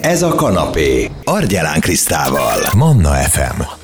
Ez a kanapé. Argyelán Krisztával. Manna FM.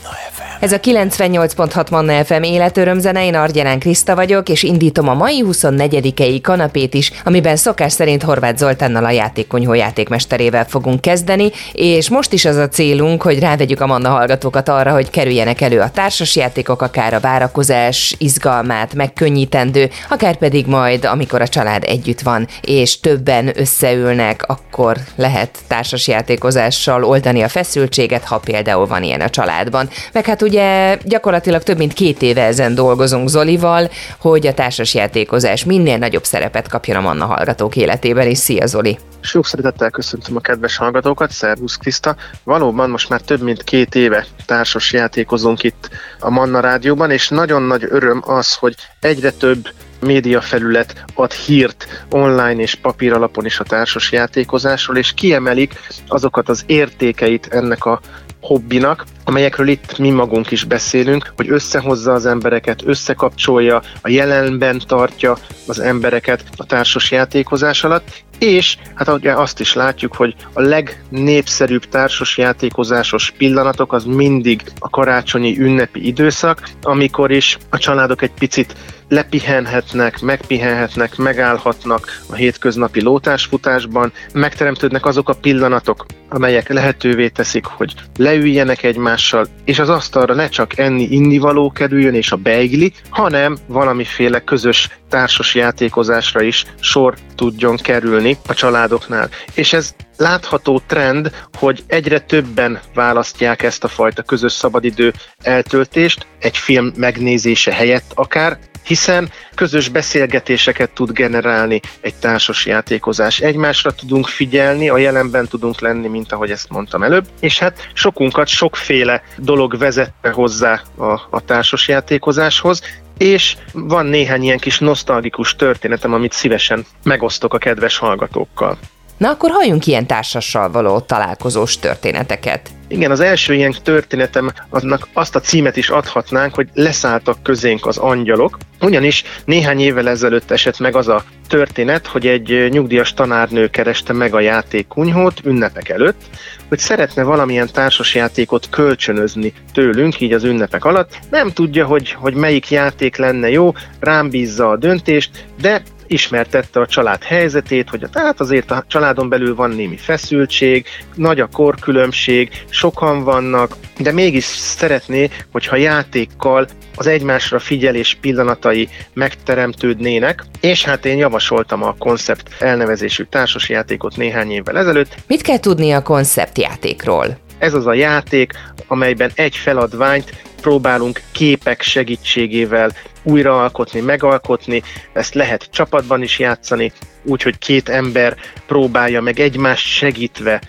Ez a 98.6 Manna FM életörömzene, én Argyelán Kriszta vagyok, és indítom a mai 24-i kanapét is, amiben szokás szerint Horváth Zoltánnal a játékonyhó játékmesterével fogunk kezdeni, és most is az a célunk, hogy rávegyük a Manna hallgatókat arra, hogy kerüljenek elő a társasjátékok, akár a várakozás izgalmát megkönnyítendő, akár pedig majd, amikor a család együtt van, és többen összeülnek, akkor lehet társasjátékozással oldani a feszültséget, ha például van ilyen a családban. Meg hát ugye gyakorlatilag több mint két éve ezen dolgozunk Zolival, hogy a társasjátékozás minél nagyobb szerepet kapjon a Manna hallgatók életében, és szia Zoli! Sok szeretettel köszöntöm a kedves hallgatókat, Szervusz Kriszta! Valóban most már több mint két éve társas játékozunk itt a Manna Rádióban, és nagyon nagy öröm az, hogy egyre több médiafelület ad hírt online és papír alapon is a társas játékozásról, és kiemelik azokat az értékeit ennek a hobbinak, amelyekről itt mi magunk is beszélünk, hogy összehozza az embereket, összekapcsolja, a jelenben tartja az embereket a társas játékozás alatt, és hát ugye azt is látjuk, hogy a legnépszerűbb társas játékozásos pillanatok az mindig a karácsonyi ünnepi időszak, amikor is a családok egy picit lepihenhetnek, megpihenhetnek, megállhatnak a hétköznapi lótásfutásban, megteremtődnek azok a pillanatok, amelyek lehetővé teszik, hogy leüljenek egymással, és az asztalra ne csak enni, innivaló kerüljön és a beigli, hanem valamiféle közös társas játékozásra is sor tudjon kerülni a családoknál. És ez látható trend, hogy egyre többen választják ezt a fajta közös szabadidő eltöltést, egy film megnézése helyett akár, hiszen közös beszélgetéseket tud generálni egy társas játékozás. Egymásra tudunk figyelni, a jelenben tudunk lenni, mint ahogy ezt mondtam előbb, és hát sokunkat sokféle dolog vezette hozzá a, a társas játékozáshoz, és van néhány ilyen kis nosztalgikus történetem, amit szívesen megosztok a kedves hallgatókkal. Na akkor halljunk ilyen társassal való találkozós történeteket. Igen, az első ilyen történetem, aznak azt a címet is adhatnánk, hogy leszálltak közénk az angyalok, ugyanis néhány évvel ezelőtt esett meg az a történet, hogy egy nyugdíjas tanárnő kereste meg a játékkunyhót ünnepek előtt, hogy szeretne valamilyen társasjátékot kölcsönözni tőlünk, így az ünnepek alatt. Nem tudja, hogy, hogy melyik játék lenne jó, rám bízza a döntést, de ismertette a család helyzetét, hogy tehát azért a családon belül van némi feszültség, nagy a korkülönbség, sokan vannak, de mégis szeretné, hogyha játékkal az egymásra figyelés pillanatai megteremtődnének, és hát én javasoltam a koncept elnevezésű társasjátékot néhány évvel ezelőtt. Mit kell tudni a konceptjátékról? Ez az a játék, amelyben egy feladványt próbálunk képek segítségével újraalkotni, megalkotni, ezt lehet csapatban is játszani, úgyhogy két ember próbálja meg egymást segítve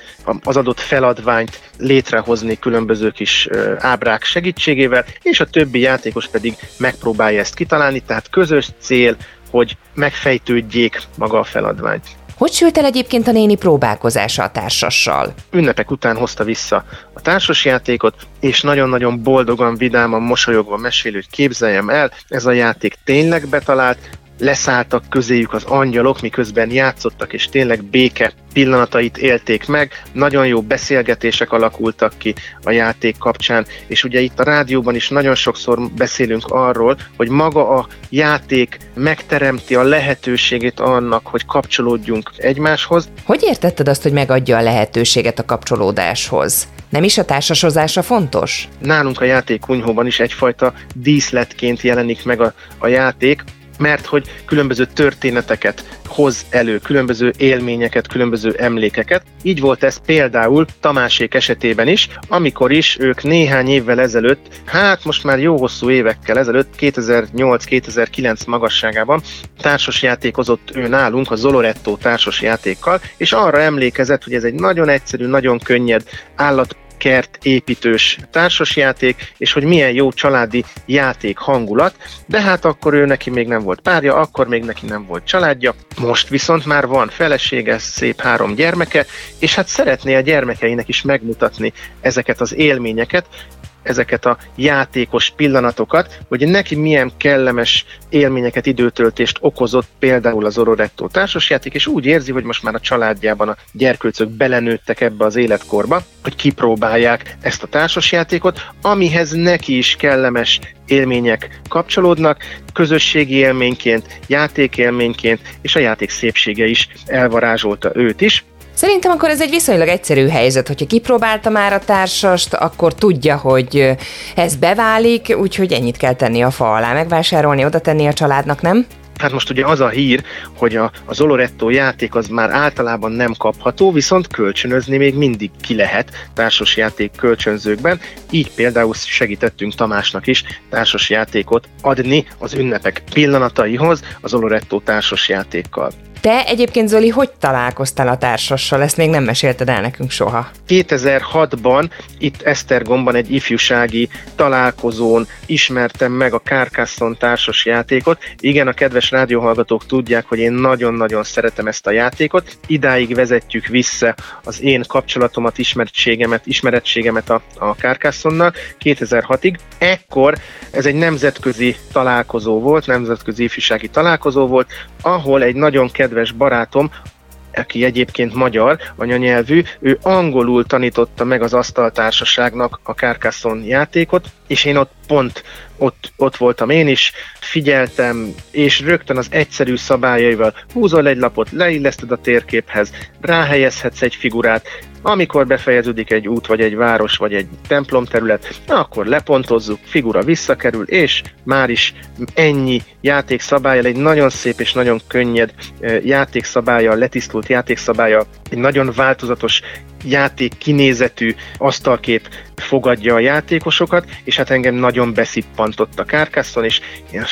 az adott feladványt létrehozni különböző kis ábrák segítségével, és a többi játékos pedig megpróbálja ezt kitalálni, tehát közös cél, hogy megfejtődjék maga a feladványt. Hogy sült el egyébként a néni próbálkozása a társassal? Ünnepek után hozta vissza a társasjátékot, és nagyon-nagyon boldogan, vidáman, mosolyogva mesél, hogy képzeljem el, ez a játék tényleg betalált, leszálltak közéjük az angyalok, miközben játszottak, és tényleg béke pillanatait élték meg. Nagyon jó beszélgetések alakultak ki a játék kapcsán, és ugye itt a rádióban is nagyon sokszor beszélünk arról, hogy maga a játék megteremti a lehetőségét annak, hogy kapcsolódjunk egymáshoz. Hogy értetted azt, hogy megadja a lehetőséget a kapcsolódáshoz? Nem is a társasozása fontos? Nálunk a játék kunyhóban is egyfajta díszletként jelenik meg a, a játék, mert hogy különböző történeteket hoz elő, különböző élményeket, különböző emlékeket. Így volt ez például Tamásék esetében is, amikor is ők néhány évvel ezelőtt, hát most már jó hosszú évekkel ezelőtt, 2008-2009 magasságában társasjátékozott ő nálunk a Zoloretto társasjátékkal, és arra emlékezett, hogy ez egy nagyon egyszerű, nagyon könnyed állat kert építős társasjáték, és hogy milyen jó családi játék hangulat, de hát akkor ő neki még nem volt párja, akkor még neki nem volt családja, most viszont már van felesége, szép három gyermeke, és hát szeretné a gyermekeinek is megmutatni ezeket az élményeket, ezeket a játékos pillanatokat, hogy neki milyen kellemes élményeket, időtöltést okozott például az Ororetto társasjáték, és úgy érzi, hogy most már a családjában a gyerkőcök belenőttek ebbe az életkorba, hogy kipróbálják ezt a társasjátékot, amihez neki is kellemes élmények kapcsolódnak, közösségi élményként, játékélményként, és a játék szépsége is elvarázsolta őt is. Szerintem akkor ez egy viszonylag egyszerű helyzet, hogyha kipróbálta már a társast, akkor tudja, hogy ez beválik, úgyhogy ennyit kell tenni a fa alá, megvásárolni, oda tenni a családnak, nem? Hát most ugye az a hír, hogy a, az Oloretto játék az már általában nem kapható, viszont kölcsönözni még mindig ki lehet társasjáték kölcsönzőkben. Így például segítettünk Tamásnak is társasjátékot adni az ünnepek pillanataihoz az Oloretto társasjátékkal. Te egyébként, Zoli, hogy találkoztál a társassal? Ezt még nem mesélted el nekünk soha. 2006-ban itt Esztergomban egy ifjúsági találkozón ismertem meg a Carcassonne társas játékot. Igen, a kedves rádióhallgatók tudják, hogy én nagyon-nagyon szeretem ezt a játékot. Idáig vezetjük vissza az én kapcsolatomat, ismertségemet, ismerettségemet a, a Carcassonnal 2006-ig. Ekkor ez egy nemzetközi találkozó volt, nemzetközi ifjúsági találkozó volt, ahol egy nagyon kedves kedves barátom, aki egyébként magyar anyanyelvű, ő angolul tanította meg az asztaltársaságnak a Carcassonne játékot, és én ott pont ott, ott voltam én is, figyeltem, és rögtön az egyszerű szabályaival húzol egy lapot, leilleszted a térképhez, ráhelyezhetsz egy figurát, amikor befejeződik egy út, vagy egy város, vagy egy templom terület, akkor lepontozzuk, figura visszakerül, és már is ennyi játékszabályal, egy nagyon szép és nagyon könnyed játékszabálya, letisztult játékszabálya, egy nagyon változatos játék kinézetű asztalkép fogadja a játékosokat, és hát engem nagyon beszippantott a Carcassonne, és,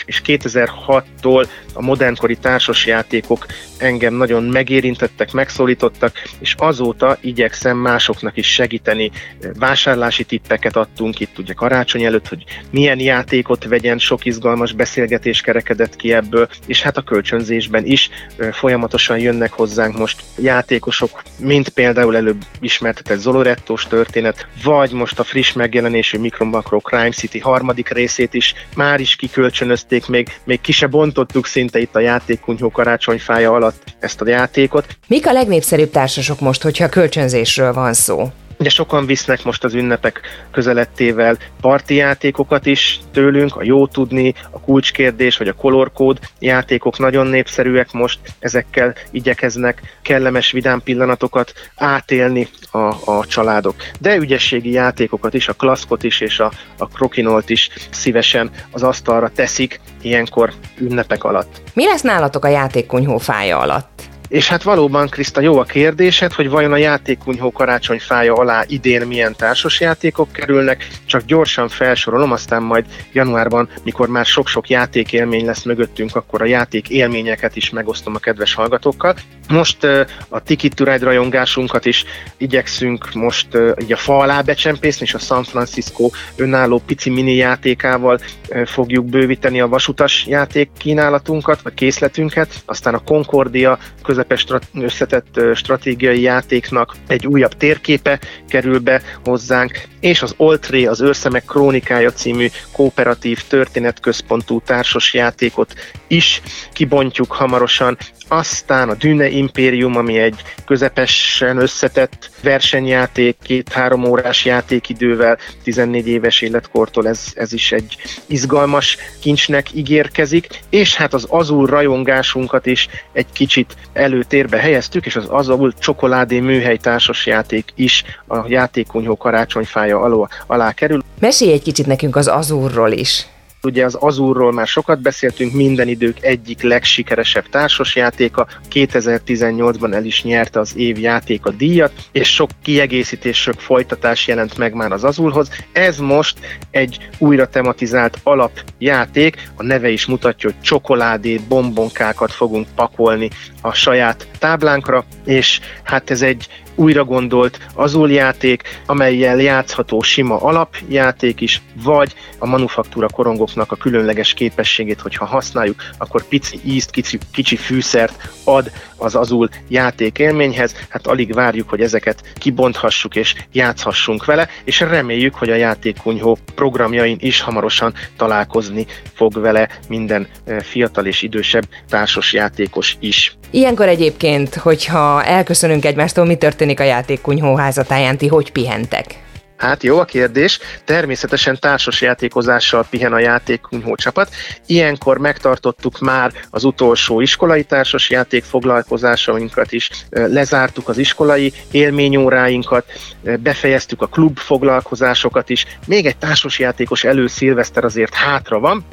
és 2006-tól a modernkori társasjátékok engem nagyon megérintettek, megszólítottak, és azóta igyekszem másoknak is segíteni. Vásárlási tippeket adtunk itt ugye karácsony előtt, hogy milyen játékot vegyen, sok izgalmas beszélgetés kerekedett ki ebből, és hát a kölcsönzésben is folyamatosan jönnek hozzánk most játékosok, mint például előbb ismertetett Zolorettos történet, vagy most a friss megjelenésű Micro Macro Crime City harmadik részét is már is kikölcsönözték, még, még ki se bontottuk szinte itt a játékkunyhó karácsonyfája alatt ezt a játékot. Mik a legnépszerűbb társasok most, hogyha kölcsönzésről van szó? Ugye sokan visznek most az ünnepek közelettével parti játékokat is tőlünk, a jó tudni, a kulcskérdés vagy a kolorkód játékok nagyon népszerűek most, ezekkel igyekeznek kellemes, vidám pillanatokat átélni a, a családok. De ügyességi játékokat is, a klaszkot is és a, a krokinolt is szívesen az asztalra teszik ilyenkor ünnepek alatt. Mi lesz nálatok a játékkunyhó fája alatt? És hát valóban, Kriszta, jó a kérdésed, hogy vajon a játékkunyhó karácsonyfája alá idén milyen társasjátékok kerülnek, csak gyorsan felsorolom, aztán majd januárban, mikor már sok-sok játékélmény lesz mögöttünk, akkor a játék élményeket is megosztom a kedves hallgatókkal. Most a Tiki to rajongásunkat is igyekszünk most így a fa alá becsempészni, és a San Francisco önálló pici mini játékával fogjuk bővíteni a vasutas játék kínálatunkat, vagy készletünket, aztán a Concordia közepes összetett stratégiai játéknak egy újabb térképe kerül be hozzánk, és az Oltré, az Őrszemek Krónikája című kooperatív történetközpontú társas játékot is kibontjuk hamarosan, aztán a Düne Imperium, ami egy közepesen összetett versenyjáték, két-három órás játékidővel, 14 éves életkortól ez, ez is egy izgalmas kincsnek ígérkezik, és hát az azul rajongásunkat is egy kicsit előtérbe helyeztük, és az azul csokoládé műhely társasjáték is a játékonyhó karácsonyfája alá, alá kerül. Mesélj egy kicsit nekünk az azurról is. Ugye az Azurról már sokat beszéltünk, minden idők egyik legsikeresebb társasjátéka, 2018-ban el is nyerte az év játéka díjat, és sok kiegészítés, sok folytatás jelent meg már az Azurhoz. Ez most egy újra tematizált alapjáték, a neve is mutatja, hogy csokoládét, bombonkákat fogunk pakolni a saját táblánkra, és hát ez egy újra gondolt azuljáték, amelyel játszható sima alapjáték is, vagy a manufaktúra korongok játéknak a különleges képességét, hogyha használjuk, akkor pici ízt, kicsi, kicsi fűszert ad az azul játékélményhez. Hát alig várjuk, hogy ezeket kibonthassuk és játszhassunk vele, és reméljük, hogy a játékkunyhó programjain is hamarosan találkozni fog vele minden fiatal és idősebb társas játékos is. Ilyenkor egyébként, hogyha elköszönünk egymástól, mi történik a játékkunyhó házatáján, ti hogy pihentek? Hát jó a kérdés. Természetesen társas játékozással pihen a játékunyhó csapat. Ilyenkor megtartottuk már az utolsó iskolai társas játék foglalkozásainkat is, lezártuk az iskolai élményóráinkat, befejeztük a klub foglalkozásokat is. Még egy társas játékos elő szilveszter azért hátra van,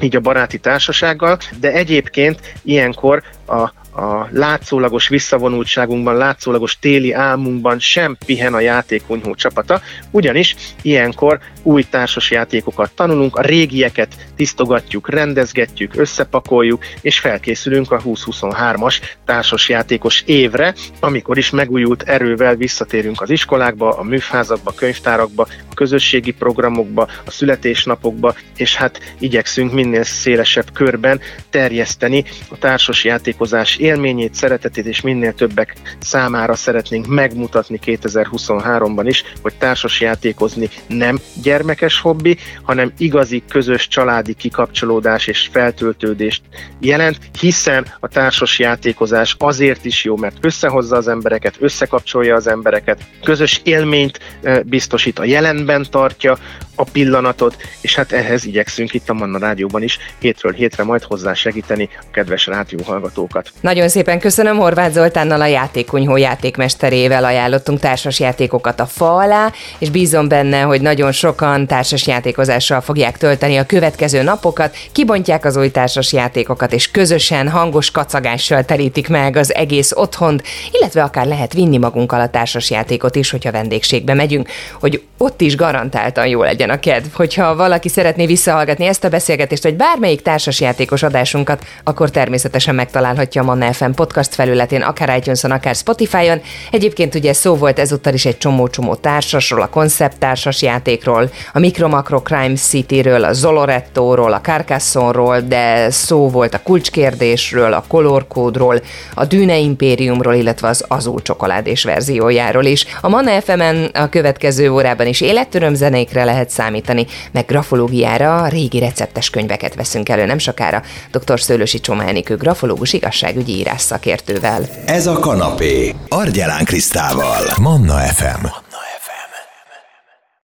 így a baráti társasággal, de egyébként ilyenkor a a látszólagos visszavonultságunkban, látszólagos téli álmunkban sem pihen a játékonyhó csapata, ugyanis ilyenkor új társas játékokat tanulunk, a régieket tisztogatjuk, rendezgetjük, összepakoljuk, és felkészülünk a 2023-as társas játékos évre, amikor is megújult erővel visszatérünk az iskolákba, a műfázakba, könyvtárakba, a közösségi programokba, a születésnapokba, és hát igyekszünk minél szélesebb körben terjeszteni a társas játékozás élményét, szeretetét és minél többek számára szeretnénk megmutatni 2023-ban is, hogy társas játékozni nem gyermekes hobbi, hanem igazi közös családi kikapcsolódás és feltöltődést jelent, hiszen a társas játékozás azért is jó, mert összehozza az embereket, összekapcsolja az embereket, közös élményt biztosít, a jelenben tartja a pillanatot, és hát ehhez igyekszünk itt a Manna Rádióban is hétről hétre majd hozzá segíteni a kedves rádióhallgatókat. Nagyon szépen köszönöm Horváth Zoltánnal a játékonyhó játékmesterével ajánlottunk társas játékokat a fa alá, és bízom benne, hogy nagyon sokan társas játékozással fogják tölteni a következő napokat, kibontják az új társas játékokat, és közösen hangos kacagással terítik meg az egész otthont, illetve akár lehet vinni magunkkal a társas játékot is, hogyha vendégségbe megyünk, hogy ott is garantáltan jó legyen a kedv. Hogyha valaki szeretné visszahallgatni ezt a beszélgetést, vagy bármelyik társasjátékos adásunkat, akkor természetesen megtalálhatja a Manna FM podcast felületén, akár itunes akár Spotify-on. Egyébként ugye szó volt ezúttal is egy csomó-csomó társasról, a koncepttársas játékról, a Micro Macro Crime City-ről, a Zoloretto-ról, a Carcassonne-ról, de szó volt a kulcskérdésről, a Color Code-ról, a Dűne Impériumról, illetve az Azul csokoládés verziójáról is. A Manna FM-en a következő órában is életörömzenékre lehet számítani, meg grafológiára régi receptes könyveket veszünk elő nem sokára. Dr. Szőlősi Csoma Enikő grafológus igazságügyi írás szakértővel. Ez a kanapé. Argyelán Krisztával. Manna FM.